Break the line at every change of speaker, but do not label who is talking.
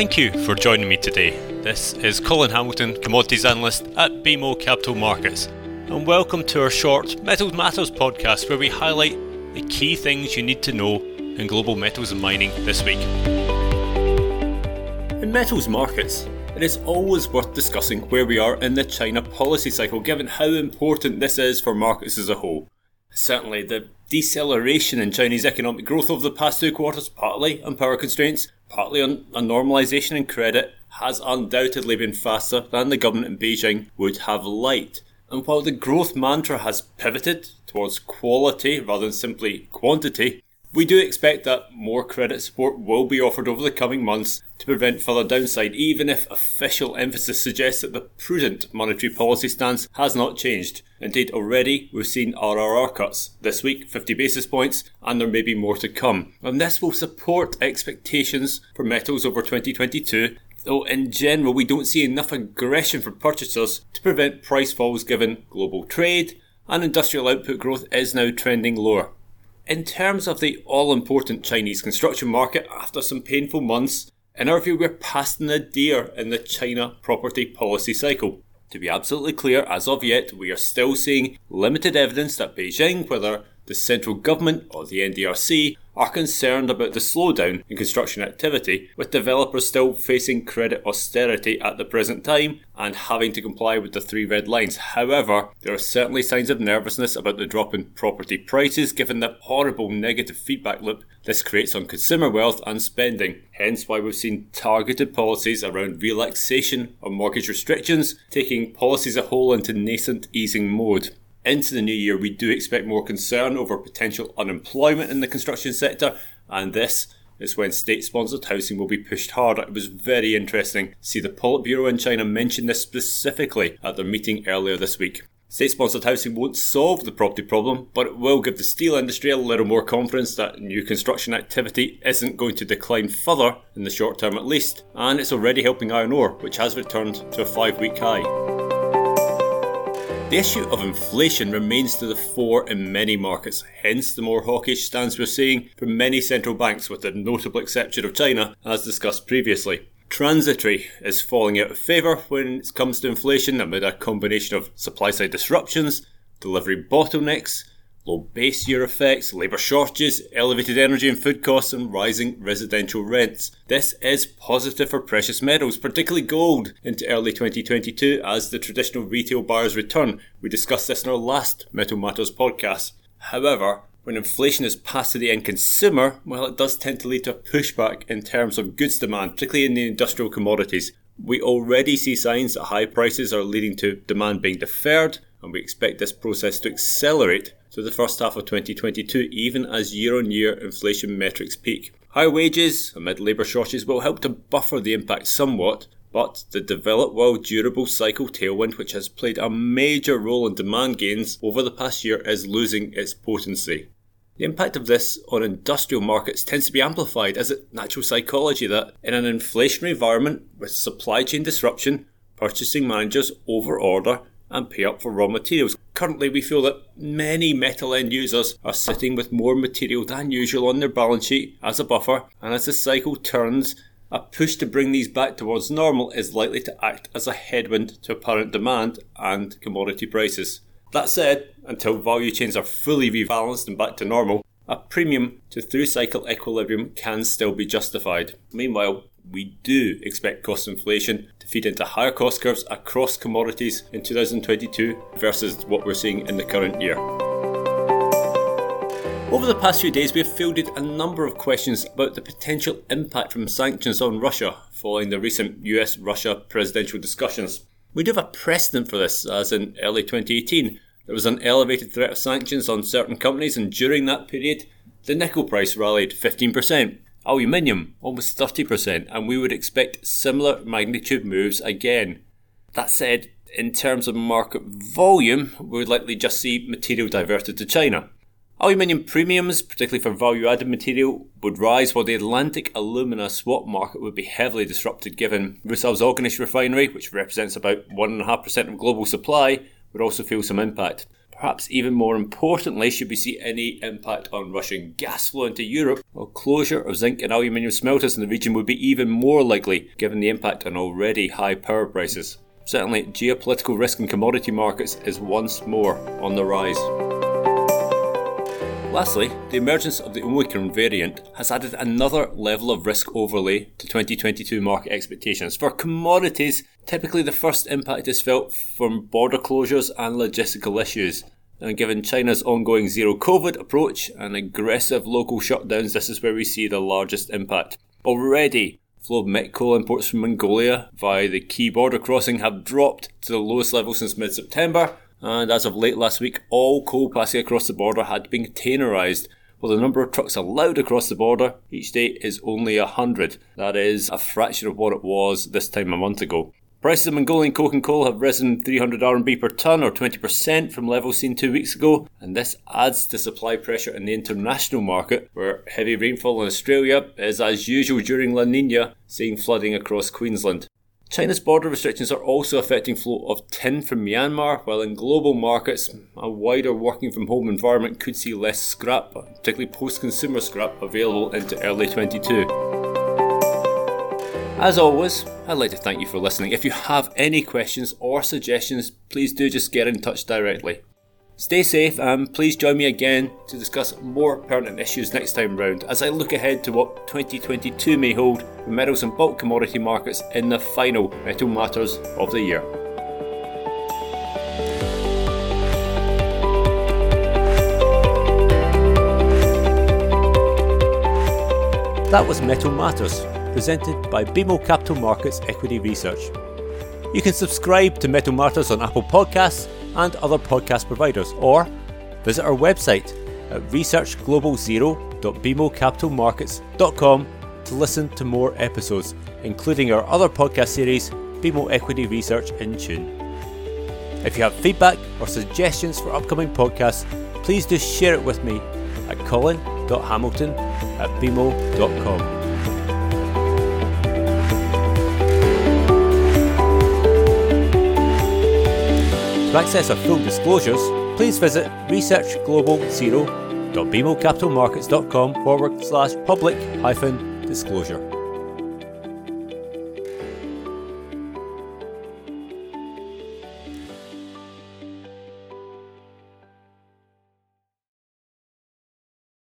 Thank you for joining me today. This is Colin Hamilton, Commodities Analyst at BMO Capital Markets, and welcome to our short Metals Matters podcast where we highlight the key things you need to know in global metals and mining this week. In metals markets, it is always worth discussing where we are in the China policy cycle given how important this is for markets as a whole. Certainly, the deceleration in Chinese economic growth over the past two quarters, partly on power constraints, partly on a normalisation in credit, has undoubtedly been faster than the government in Beijing would have liked. And while the growth mantra has pivoted towards quality rather than simply quantity, we do expect that more credit support will be offered over the coming months to prevent further downside, even if official emphasis suggests that the prudent monetary policy stance has not changed. Indeed, already we've seen RRR cuts this week, 50 basis points, and there may be more to come. And this will support expectations for metals over 2022 though in general we don't see enough aggression from purchasers to prevent price falls given global trade and industrial output growth is now trending lower. In terms of the all important Chinese construction market, after some painful months, in our view, we're past the nadir in the China property policy cycle. To be absolutely clear, as of yet, we are still seeing limited evidence that Beijing, whether the central government or the NDRC, are concerned about the slowdown in construction activity, with developers still facing credit austerity at the present time and having to comply with the three red lines. However, there are certainly signs of nervousness about the drop in property prices given the horrible negative feedback loop this creates on consumer wealth and spending. Hence why we've seen targeted policies around relaxation of mortgage restrictions, taking policies as a whole into nascent easing mode into the new year, we do expect more concern over potential unemployment in the construction sector, and this is when state sponsored housing will be pushed harder. It was very interesting to see the Politburo in China mention this specifically at their meeting earlier this week. State sponsored housing won't solve the property problem, but it will give the steel industry a little more confidence that new construction activity isn't going to decline further in the short term at least, and it's already helping iron ore, which has returned to a five week high. The issue of inflation remains to the fore in many markets, hence the more hawkish stance we're seeing from many central banks, with the notable exception of China, as discussed previously. Transitory is falling out of favour when it comes to inflation amid a combination of supply side disruptions, delivery bottlenecks, low base year effects, labour shortages, elevated energy and food costs, and rising residential rents. This is positive for precious metals, particularly gold, into early 2022 as the traditional retail buyers return. We discussed this in our last Metal Matters podcast. However, when inflation is passed to the end consumer, well, it does tend to lead to a pushback in terms of goods demand, particularly in the industrial commodities. We already see signs that high prices are leading to demand being deferred, and we expect this process to accelerate through the first half of 2022, even as year on year inflation metrics peak. High wages amid labour shortages will help to buffer the impact somewhat, but the developed world durable cycle tailwind, which has played a major role in demand gains over the past year, is losing its potency. The impact of this on industrial markets tends to be amplified as it natural psychology that in an inflationary environment with supply chain disruption, purchasing managers overorder and pay up for raw materials. Currently, we feel that many metal end users are sitting with more material than usual on their balance sheet as a buffer, and as the cycle turns, a push to bring these back towards normal is likely to act as a headwind to apparent demand and commodity prices. That said, until value chains are fully rebalanced and back to normal, a premium to through cycle equilibrium can still be justified. Meanwhile, we do expect cost inflation to feed into higher cost curves across commodities in 2022 versus what we're seeing in the current year. Over the past few days, we have fielded a number of questions about the potential impact from sanctions on Russia following the recent US Russia presidential discussions. We do have a precedent for this, as in early 2018, there was an elevated threat of sanctions on certain companies, and during that period, the nickel price rallied 15% aluminium almost 30%, and we would expect similar magnitude moves again. That said, in terms of market volume, we would likely just see material diverted to China. Aluminium premiums, particularly for value added material, would rise while the Atlantic alumina swap market would be heavily disrupted given Rusal's Aughinish refinery, which represents about 1.5% of global supply, would also feel some impact. Perhaps even more importantly, should we see any impact on Russian gas flow into Europe, well, closure of zinc and aluminium smelters in the region would be even more likely given the impact on already high power prices. Certainly, geopolitical risk in commodity markets is once more on the rise. Lastly, the emergence of the Omicron variant has added another level of risk overlay to 2022 market expectations. For commodities, typically the first impact is felt from border closures and logistical issues. And given China's ongoing zero COVID approach and aggressive local shutdowns, this is where we see the largest impact. Already, flow of met coal imports from Mongolia via the key border crossing have dropped to the lowest level since mid September, and as of late last week, all coal passing across the border had been containerised. While the number of trucks allowed across the border each day is only 100. That is a fraction of what it was this time a month ago. Prices of Mongolian coke and coal have risen 300 RMB per tonne or 20% from levels seen two weeks ago, and this adds to supply pressure in the international market, where heavy rainfall in Australia is as usual during La Nina, seeing flooding across Queensland. China's border restrictions are also affecting flow of tin from Myanmar, while in global markets, a wider working from home environment could see less scrap, particularly post consumer scrap, available into early 22. As always, I'd like to thank you for listening. If you have any questions or suggestions, please do just get in touch directly. Stay safe and please join me again to discuss more pertinent issues next time round as I look ahead to what 2022 may hold for metals and bulk commodity markets in the final Metal Matters of the year. That was Metal Matters, presented by BMO Capital Markets Equity Research. You can subscribe to Metal Matters on Apple Podcasts and other podcast providers, or visit our website at researchglobalzero.bmocapitalmarkets.com to listen to more episodes, including our other podcast series, BMO Equity Research in Tune. If you have feedback or suggestions for upcoming podcasts, please do share it with me at colin.hamilton at bmo.com. To access our full disclosures, please visit researchglobalzero.bmocapitalmarkets.com forward slash public hyphen disclosure.